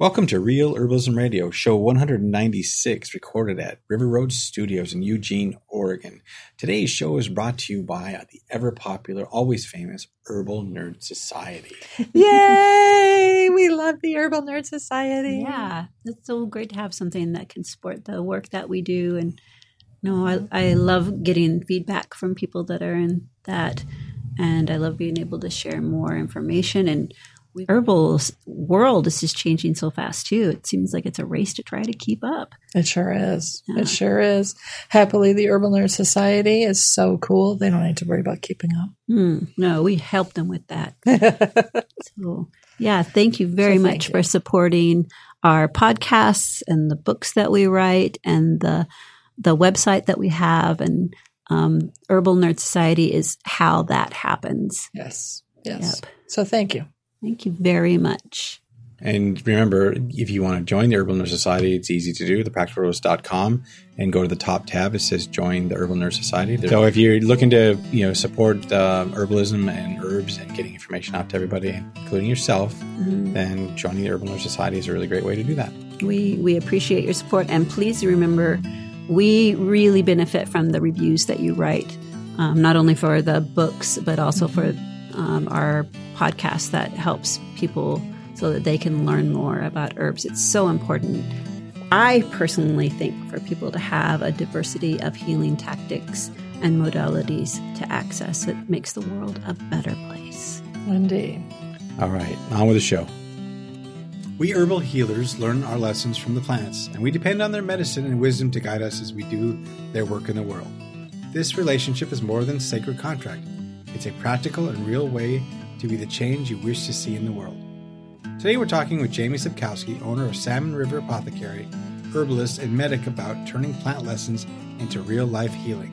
Welcome to Real Herbalism Radio, show 196, recorded at River Road Studios in Eugene, Oregon. Today's show is brought to you by the ever popular, always famous Herbal Nerd Society. Yay! We love the Herbal Nerd Society. Yeah, it's so great to have something that can support the work that we do. And no, I, I love getting feedback from people that are in that. And I love being able to share more information and herbal world is just changing so fast too. It seems like it's a race to try to keep up. It sure is. Yeah. It sure is. Happily, the Herbal Nerd Society is so cool. They don't need to worry about keeping up. Mm, no, we help them with that. so, yeah, thank you very so much you. for supporting our podcasts and the books that we write and the the website that we have and um, Herbal Nerd Society is how that happens. Yes. Yes. Yep. So thank you. Thank you very much. And remember, if you want to join the Herbal Nerd Society, it's easy to do. Thepracticalherbs.com and go to the top tab. It says join the Herbal Nerd Society. So if you're looking to, you know, support uh, herbalism and herbs and getting information out to everybody, including yourself, mm-hmm. then joining the Herbal Nerd Society is a really great way to do that. We we appreciate your support, and please remember, we really benefit from the reviews that you write, um, not only for the books but also for um, our podcast that helps people so that they can learn more about herbs. It's so important. I personally think for people to have a diversity of healing tactics and modalities to access, it makes the world a better place. Indeed. All right, on with the show. We herbal healers learn our lessons from the plants, and we depend on their medicine and wisdom to guide us as we do their work in the world. This relationship is more than sacred contract. It's a practical and real way to be the change you wish to see in the world. Today we're talking with Jamie Sapkowski, owner of Salmon River Apothecary, herbalist and medic about turning plant lessons into real life healing.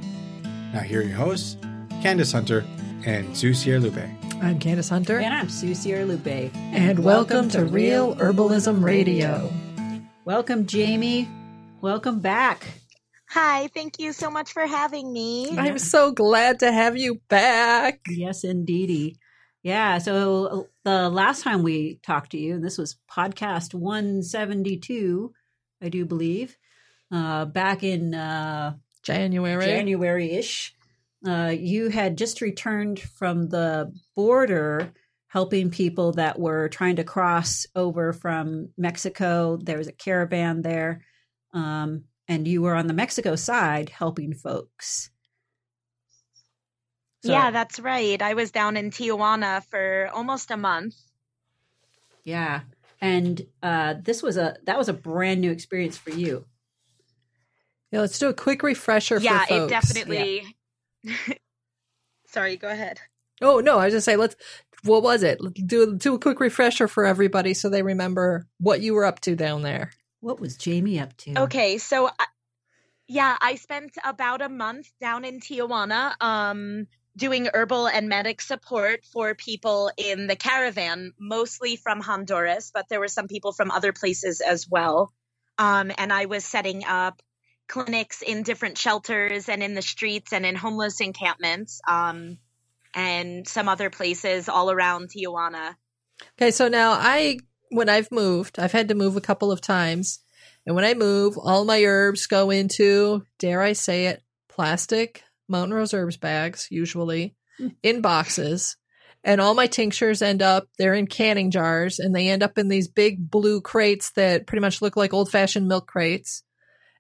Now here are your hosts, Candace Hunter and Sue Lupe. I'm Candace Hunter. And I'm Sue Lupe. And, and welcome, welcome to, to Real Herbalism Radio. Welcome, Jamie. Welcome back. Hi, thank you so much for having me. I'm so glad to have you back. Yes, indeedy. Yeah. So uh, the last time we talked to you, and this was podcast 172, I do believe, uh, back in uh, January, January ish, uh, you had just returned from the border helping people that were trying to cross over from Mexico. There was a caravan there. Um, and you were on the Mexico side helping folks. So, yeah, that's right. I was down in Tijuana for almost a month. Yeah. And uh, this was a that was a brand new experience for you. Yeah, let's do a quick refresher for folks. yeah, it definitely yeah. Sorry, go ahead. Oh no, I was just say let's what was it? Do do a quick refresher for everybody so they remember what you were up to down there. What was Jamie up to? Okay, so I, yeah, I spent about a month down in Tijuana um, doing herbal and medic support for people in the caravan, mostly from Honduras, but there were some people from other places as well. Um, and I was setting up clinics in different shelters and in the streets and in homeless encampments um, and some other places all around Tijuana. Okay, so now I when I've moved, I've had to move a couple of times. And when I move, all my herbs go into, dare I say it, plastic Mountain Rose Herbs bags, usually hmm. in boxes. And all my tinctures end up, they're in canning jars and they end up in these big blue crates that pretty much look like old fashioned milk crates.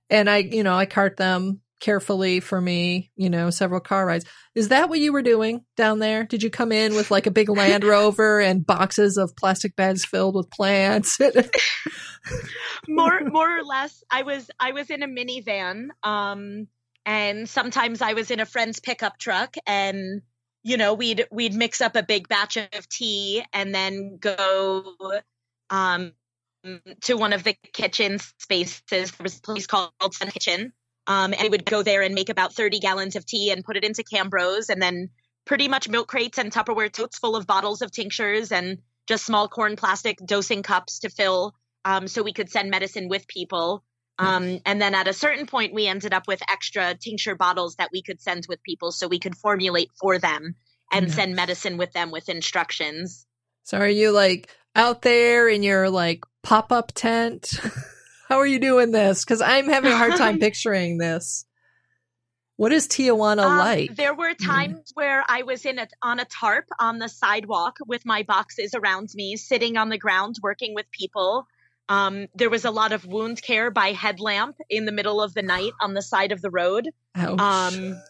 And I, you know, I cart them carefully for me, you know, several car rides. Is that what you were doing down there? Did you come in with like a big Land Rover and boxes of plastic bags filled with plants? more more or less. I was I was in a minivan. Um and sometimes I was in a friend's pickup truck and you know, we'd we'd mix up a big batch of tea and then go um to one of the kitchen spaces. There was a place called Sun Kitchen um, and we would go there and make about 30 gallons of tea and put it into Cambros and then pretty much milk crates and Tupperware totes full of bottles of tinctures and just small corn plastic dosing cups to fill um, so we could send medicine with people. Um, and then at a certain point, we ended up with extra tincture bottles that we could send with people so we could formulate for them and yeah. send medicine with them with instructions. So are you like out there in your like pop up tent? How are you doing this? Because I'm having a hard time picturing this. What is Tijuana Um, like? There were times where I was in a, on a tarp on the sidewalk with my boxes around me, sitting on the ground working with people. Um, there was a lot of wound care by headlamp in the middle of the night on the side of the road. Um,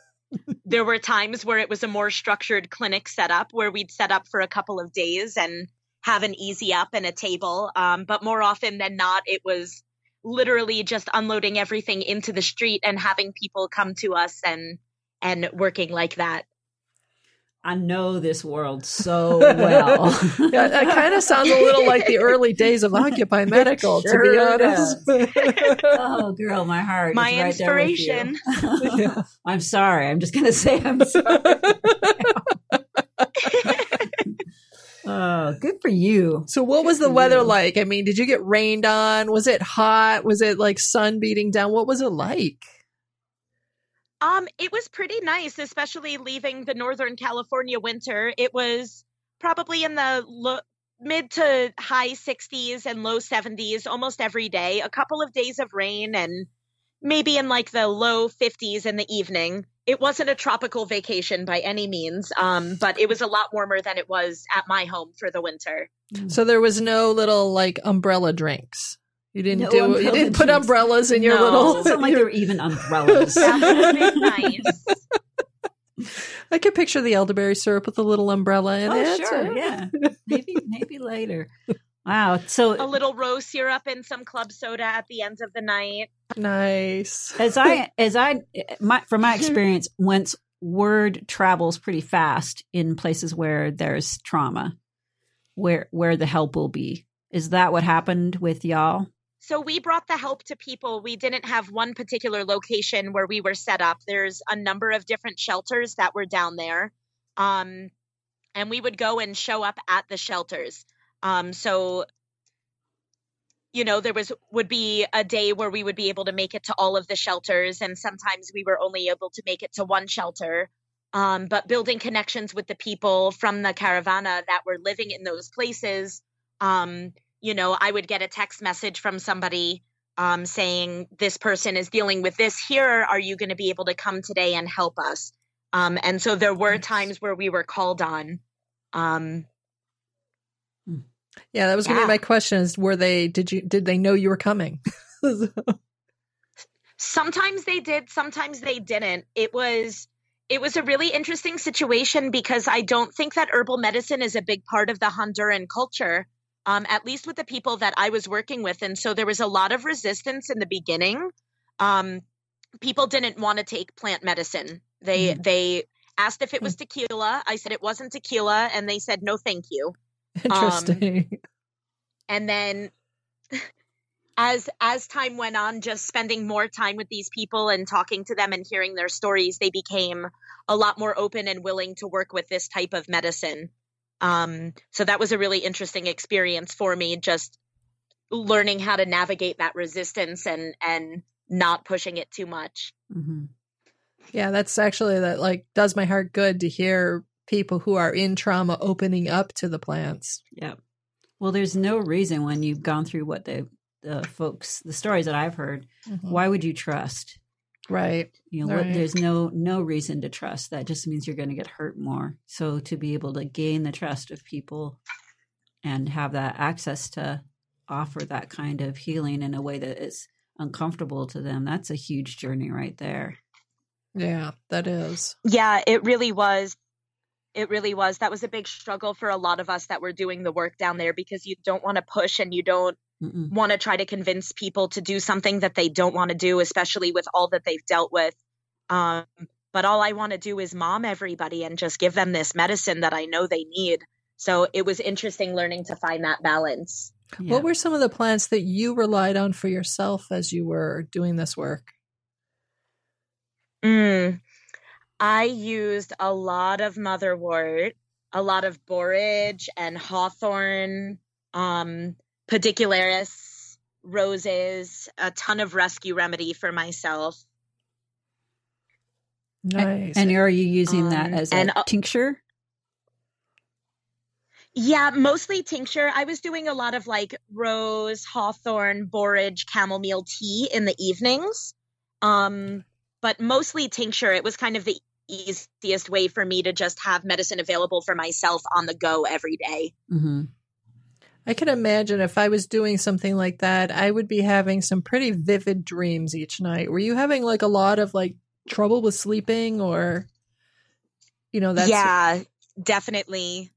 there were times where it was a more structured clinic setup where we'd set up for a couple of days and have an easy up and a table. Um, but more often than not, it was literally just unloading everything into the street and having people come to us and and working like that. I know this world so well. Yeah, that kind of sounds a little like the early days of Occupy Medical, to be honest. oh, girl, my heart. My is right there with you. inspiration. Yeah. I'm sorry. I'm just going to say I'm sorry. Oh, good for you. So, what was the weather like? I mean, did you get rained on? Was it hot? Was it like sun beating down? What was it like? Um, it was pretty nice, especially leaving the Northern California winter. It was probably in the lo- mid to high 60s and low 70s almost every day. A couple of days of rain and maybe in like the low 50s in the evening. It wasn't a tropical vacation by any means, um, but it was a lot warmer than it was at my home for the winter. So there was no little like umbrella drinks. You didn't No do. You didn't put drinks. umbrellas in your No. little. Doesn't sound like there were even umbrellas. That would have been nice. I could picture the elderberry syrup with a little umbrella in oh, it. sure. Yeah. Maybe, maybe later. Wow. So A little rose syrup and some club soda at the end of the night. Nice. as I as I my from my experience, once word travels pretty fast in places where there's trauma, where where the help will be. Is that what happened with y'all? So we brought the help to people. We didn't have one particular location where we were set up. There's a number of different shelters that were down there. Um, and we would go and show up at the shelters. Um, so you know, there was would be a day where we would be able to make it to all of the shelters, and sometimes we were only able to make it to one shelter. Um, but building connections with the people from the caravana that were living in those places, um, you know, I would get a text message from somebody um, saying, This person is dealing with this here. Are you going to be able to come today and help us? Um, and so there were times where we were called on. Yeah, that was gonna be my question. Is were they? Did you? Did they know you were coming? sometimes they did, sometimes they didn't. It was. It was a really interesting situation because I don't think that herbal medicine is a big part of the Honduran culture, um, at least with the people that I was working with. And so there was a lot of resistance in the beginning. Um, people didn't want to take plant medicine. They they asked if it was tequila. I said it wasn't tequila, and they said no, thank you. Interesting. and then as as time went on just spending more time with these people and talking to them and hearing their stories they became a lot more open and willing to work with this type of medicine um, so that was a really interesting experience for me just learning how to navigate that resistance and and not pushing it too much Mm-hmm. yeah, that's actually that like does my heart good to hear people who are in trauma opening up to the plants. Yeah. Well, there's no reason when you've gone through what the the folks, the stories that I've heard, mm-hmm. why would you trust? Right. You know, what, Right. there's no no reason to trust. That just means you're going to get hurt more. So to be able to gain the trust of people and have that access to offer that kind of healing in a way that is uncomfortable to them, that's a huge journey right there. Yeah, that is. yeah it really was it really was that was a big struggle for a lot of us that were doing the work down there because you don't want to push and you don't want to try to convince people to do something that they don't want to do, especially with all that they've dealt with. Um, but all I want to do is mom everybody and just give them this medicine that I know they need. So it was interesting learning to find that balance. Yeah. What were some of the plants that you relied on for yourself as you were doing this work? Mm. I used a lot of motherwort, a lot of borage and hawthorn, um, pedicularis, roses, a ton of rescue remedy for myself. Nice. and are you using that Um, as and, a uh, tincture? Yeah, mostly tincture. I was doing a lot of like rose, hawthorn, borage, chamomile tea in the evenings. Um, but mostly tincture. It was kind of the easiest way for me to just have medicine available for myself on the go every day. Mm-hmm. I can imagine if I was doing something like that, I would be having some pretty vivid dreams each night. Were you having like a lot of like trouble with sleeping or you know that's Yeah, definitely.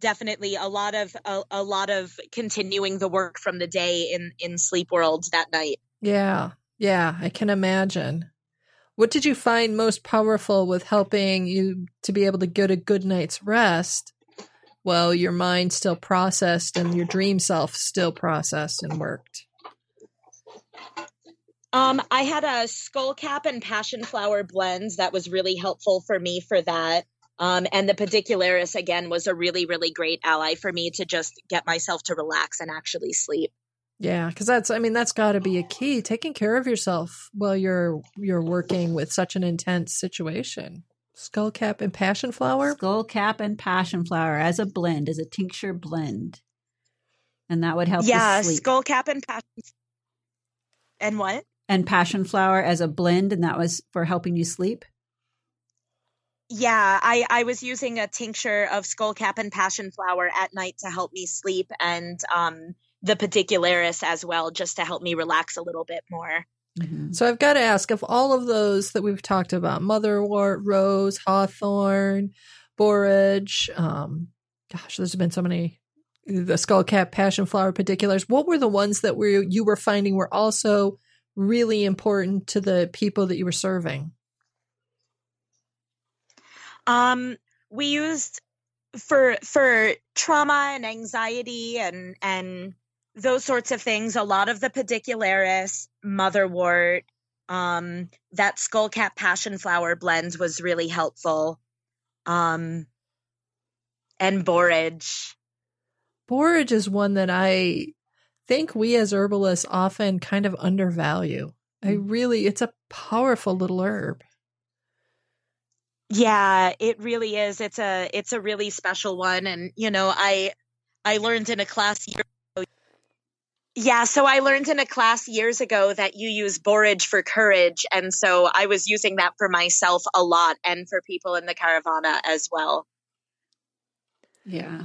Definitely a lot of a, a lot of continuing the work from the day in in sleep world that night. Yeah. Yeah, I can imagine. What did you find most powerful with helping you to be able to get a good night's rest while your mind still processed and your dream self still processed and worked? Um, I had a skullcap and passion flower blends that was really helpful for me for that. Um, and the pedicularis again was a really, really great ally for me to just get myself to relax and actually sleep. Yeah, because that's I mean that's got to be a key. Taking care of yourself while you're you're working with such an intense situation. Skullcap and passion flower. Skull cap and passion flower as a blend, as a tincture blend, and that would help. Yeah, sleep. skullcap and passion. And what? and passion flower as a blend, and that was for helping you sleep. Yeah, I, I was using a tincture of skullcap and passion flower at night to help me sleep, and um, the pedicularis as well, just to help me relax a little bit more. Mhm. So I've got to ask of all of those that we've talked about motherwort, rose, hawthorn, borage, um, gosh, there's been so many the skullcap, passion flower, pedicularis. What were the ones that were you were finding were also really important to the people that you were serving? Um, we used for for trauma and anxiety and and those sorts of things. A lot of the pedicularis, motherwort, um, that skullcap passion flower blend was really helpful. Um, and borage. Borage is one that I think we as herbalists often kind of undervalue. I really, it's a powerful little herb. Yeah, it really is. It's a it's a really special one, and you know, I I learned in a class year. Yeah, so I learned in a class years ago that you use borage for courage, and so I was using that for myself a lot, and for people in the caravana as well. Yeah.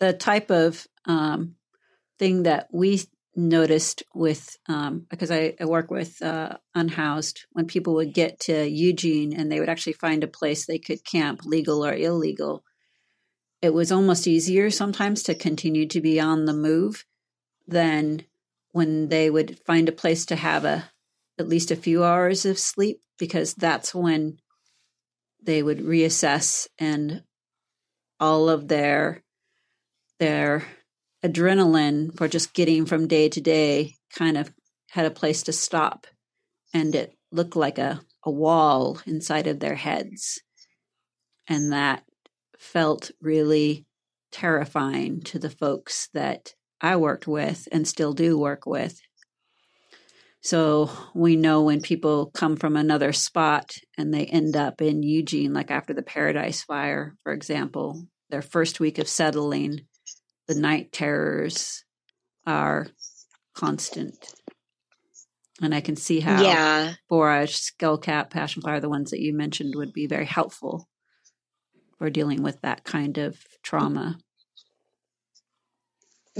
The type of um, thing that we noticed with, um, because I, I work with uh, unhoused, when people would get to Eugene and they would actually find a place they could camp, legal or illegal, it was almost easier sometimes to continue to be on the move than when they would find a place to have a at least a few hours of sleep because that's when they would reassess and all of their their adrenaline for just getting from day to day kind of had a place to stop and it looked like a, a wall inside of their heads. And that felt really terrifying to the folks that I worked with and still do work with. So we know when people come from another spot and they end up in Eugene, like after the Paradise Fire, for example, their first week of settling, the night terrors are constant. And I can see how Yeah, borage, skullcap, passion flower, the ones that you mentioned, would be very helpful for dealing with that kind of trauma.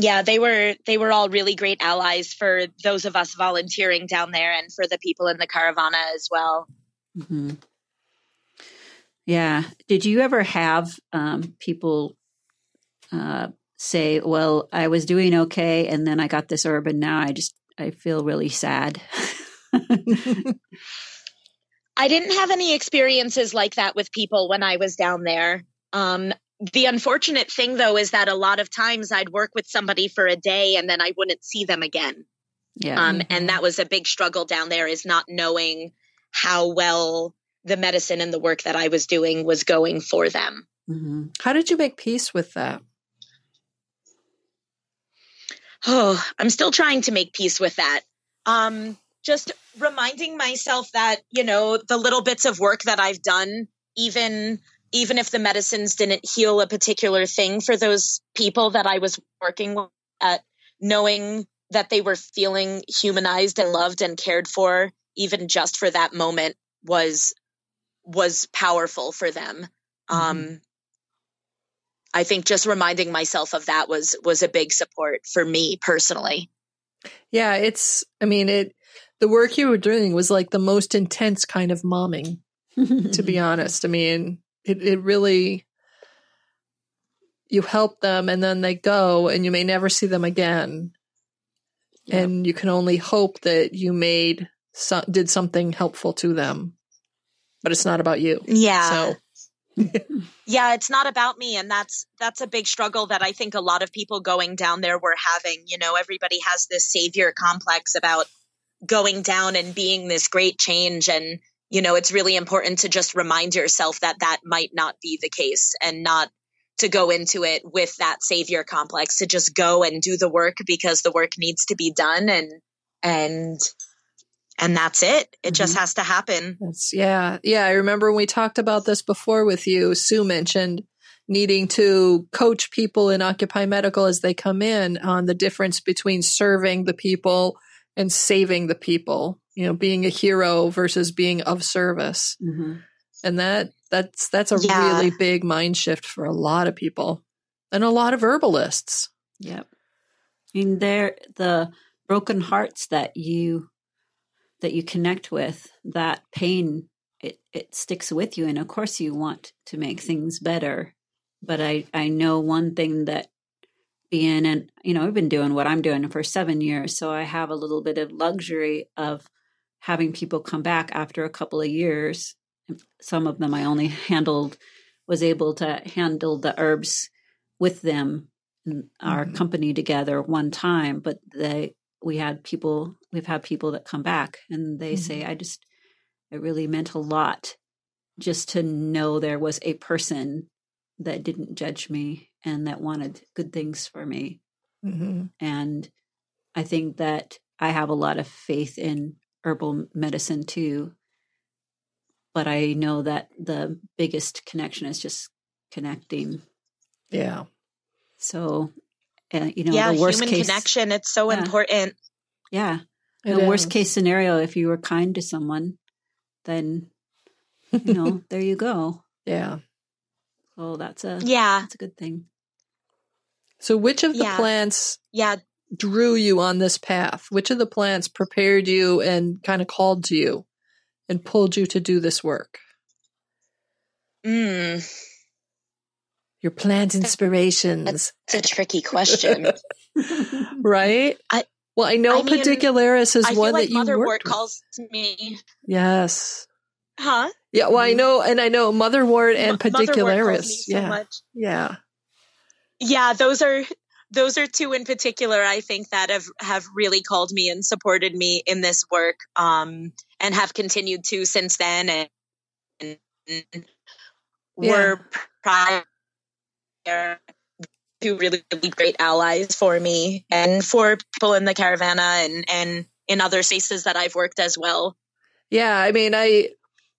Yeah, they were they were all really great allies for those of us volunteering down there, and for the people in the caravana as well. hmm Yeah. Did you ever have um, people uh, say, "Well, I was doing okay, and then I got this herb, and now I just I feel really sad." I didn't have any experiences like that with people when I was down there. Um, the unfortunate thing, though, is that a lot of times I'd work with somebody for a day and then I wouldn't see them again. yeah. Um, and that was a big struggle down there is not knowing how well the medicine and the work that I was doing was going for them. hmm How did you make peace with that? Oh, I'm still trying to make peace with that. Um, just reminding myself that, you know, the little bits of work that I've done, even even if the medicines didn't heal a particular thing for those people that I was working with, at knowing that they were feeling humanized and loved and cared for, even just for that moment, was was powerful for them. Mm-hmm. Um, I think just reminding myself of that was was a big support for me personally. Yeah, it's. I mean, it. The work you were doing was like the most intense kind of momming. to be honest, I mean, it it really. You help them, and then they go, and you may never see them again. And you can only hope that you made so, did something helpful to them, but it's not about you. Yeah. So yeah, it's not about me and that's that's a big struggle that I think a lot of people going down there were having. You know, everybody has this savior complex about going down and being this great change and you know, it's really important to just remind yourself that that might not be the case and not to go into it with that savior complex to just go and do the work because the work needs to be done and and and that's it. It mm-hmm. just has to happen. That's, yeah. Yeah. I remember when we talked about this before with you, Sue mentioned needing to coach people in Occupy Medical as they come in on the difference between serving the people and saving the people, you know, being a hero versus being of service. Mm-hmm. And that, that's, that's a yeah. really big mind shift for a lot of people and a lot of herbalists. Yep. I mean, they're the broken hearts that you that you connect with, that pain it, it sticks with you. And of course you want to make things better. But I, I know one thing that being and you know, I've been doing what I'm doing for seven years. So I have a little bit of luxury of having people come back after a couple of years. Some of them I only handled was able to handle the herbs with them in our mm-hmm. company together one time, but they we had people we've had people that come back and they mm-hmm. say i just it really meant a lot just to know there was a person that didn't judge me and that wanted good things for me mm-hmm. and i think that i have a lot of faith in herbal medicine too but i know that the biggest connection is just connecting yeah so uh, you know, yeah, the worst human case, connection. It's so yeah. important. Yeah. It the is. worst case scenario, if you were kind to someone, then you know, there you go. Yeah. So that's a yeah, that's a good thing. So, which of the yeah. plants, yeah, drew you on this path? Which of the plants prepared you and kind of called to you and pulled you to do this work? Mm your plant inspirations? That's a tricky question. right? I well, I know I mean, Pedicularis is I one like that you worked calls me. Yes. Huh? Yeah, well, I know, and I know Motherwort and Pedicularis. yeah, so yeah, yeah. Those are those are two in particular. I think that have have really called me and supported me in this work, um, and have continued to since then, and, and yeah. were prior two really, really great allies for me and for people in the caravana and, and in other spaces that I've worked as well. Yeah, I mean, I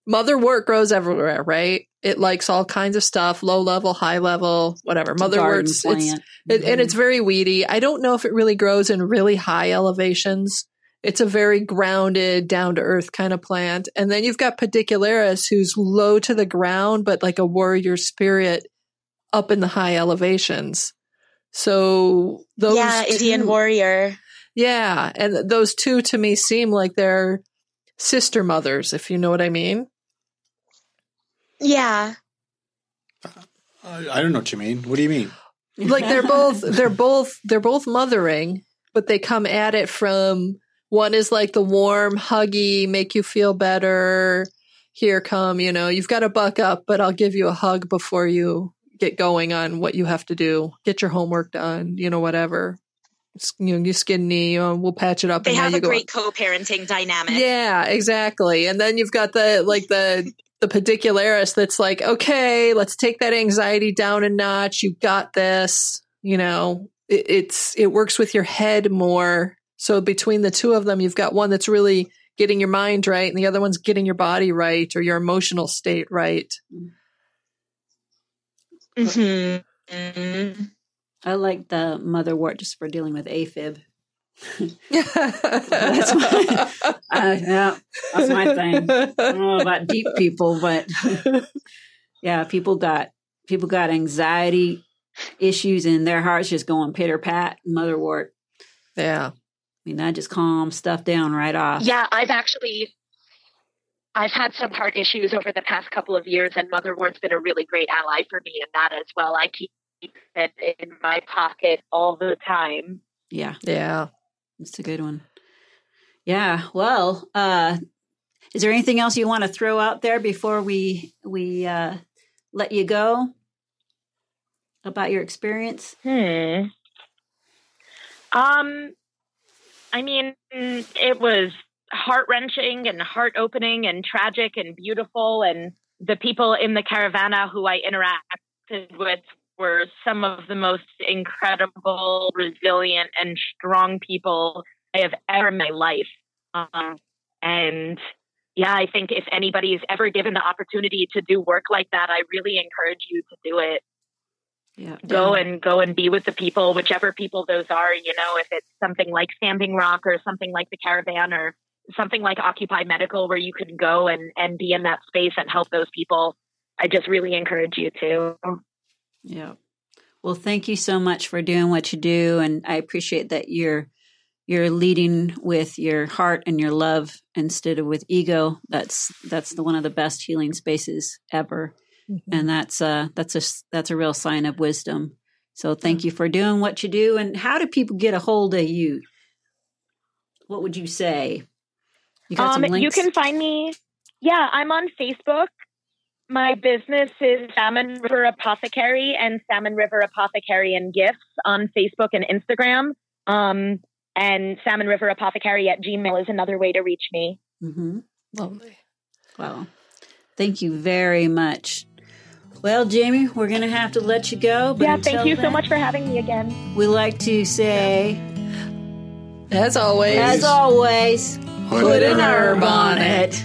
mother motherwort grows everywhere, right? It likes all kinds of stuff, low level, high level, whatever. Motherwort's it's mm-hmm. it, and it's very weedy. I don't know if it really grows in really high elevations. It's a very grounded, down to earth kind of plant. And then you've got pedicularis, who's low to the ground, but like a warrior spirit up in the high elevations. So those Yeah, two, Indian warrior. Yeah, and those two to me seem like they're sister mothers, if you know what I mean. Yeah. Uh, I don't know what you mean. What do you mean? Like they're both they're both they're both mothering, but they come at it from one is like the warm, huggy, make you feel better. Here come, you know, you've got to buck up, but I'll give you a hug before you get going on what you have to do, get your homework done, you know, whatever. You know, you skin knee, uh, we'll patch it up. They have a great co-parenting dynamic. Yeah, exactly. And then you've got the like the the pedicularis that's like, okay, let's take that anxiety down a notch. You got this. You know, it, it's it works with your head more. So between the two of them, you've got one that's really getting your mind right, and the other one's getting your body right or your emotional state right. Mm-hmm. Mm-hmm. I like the motherwort just for dealing with AFib. That's my- Uh, yeah, that's my thing. I don't know about deep people, but yeah, people got people got anxiety issues and their hearts just going pitter pat. Motherwort. Yeah. I mean, that just calms stuff down right off. Yeah, I've actually I've had some heart issues over the past couple of years, and Motherwort's been a really great ally for me in that as well. I keep it in my pocket all the time. Yeah, Yeah. It's a good one. Yeah. Well, uh, is there anything else you want to throw out there before we we uh, let you go about your experience? Hmm. Um, I mean, it was heart wrenching and heart opening and tragic and beautiful. And the people in the caravana who I interacted with were some of the most incredible, resilient, and strong people I have ever in my life. Um, and yeah, I think if anybody is ever given the opportunity to do work like that, I really encourage you to do it Yeah. go and go and be with the people, whichever people those are. You know, if it's something like Standing Rock or something like the Caravan or something like Occupy Medical, where you can go and and be in that space and help those people. I just really encourage you to. Yeah. Well, thank you so much for doing what you do, and I appreciate that you're you're leading with your heart and your love instead of with ego. That's that's the one of the best healing spaces ever, and that's uh that's a that's a real sign of wisdom. So thank you for doing what you do. And how do people get a hold of you? What would you say? You got Um, you can find me. Yeah, I'm on Facebook. My business is Salmon River Apothecary and Salmon River Apothecary and Gifts on Facebook and Instagram. Um, and Salmon River Apothecary at Gmail is another way to reach me. hmm Lovely. Well, thank you very much. Well, Jamie, we're going to have to let you go. But yeah, thank until you so much for having me again. We like to say, As always. as always, Put an herb on it.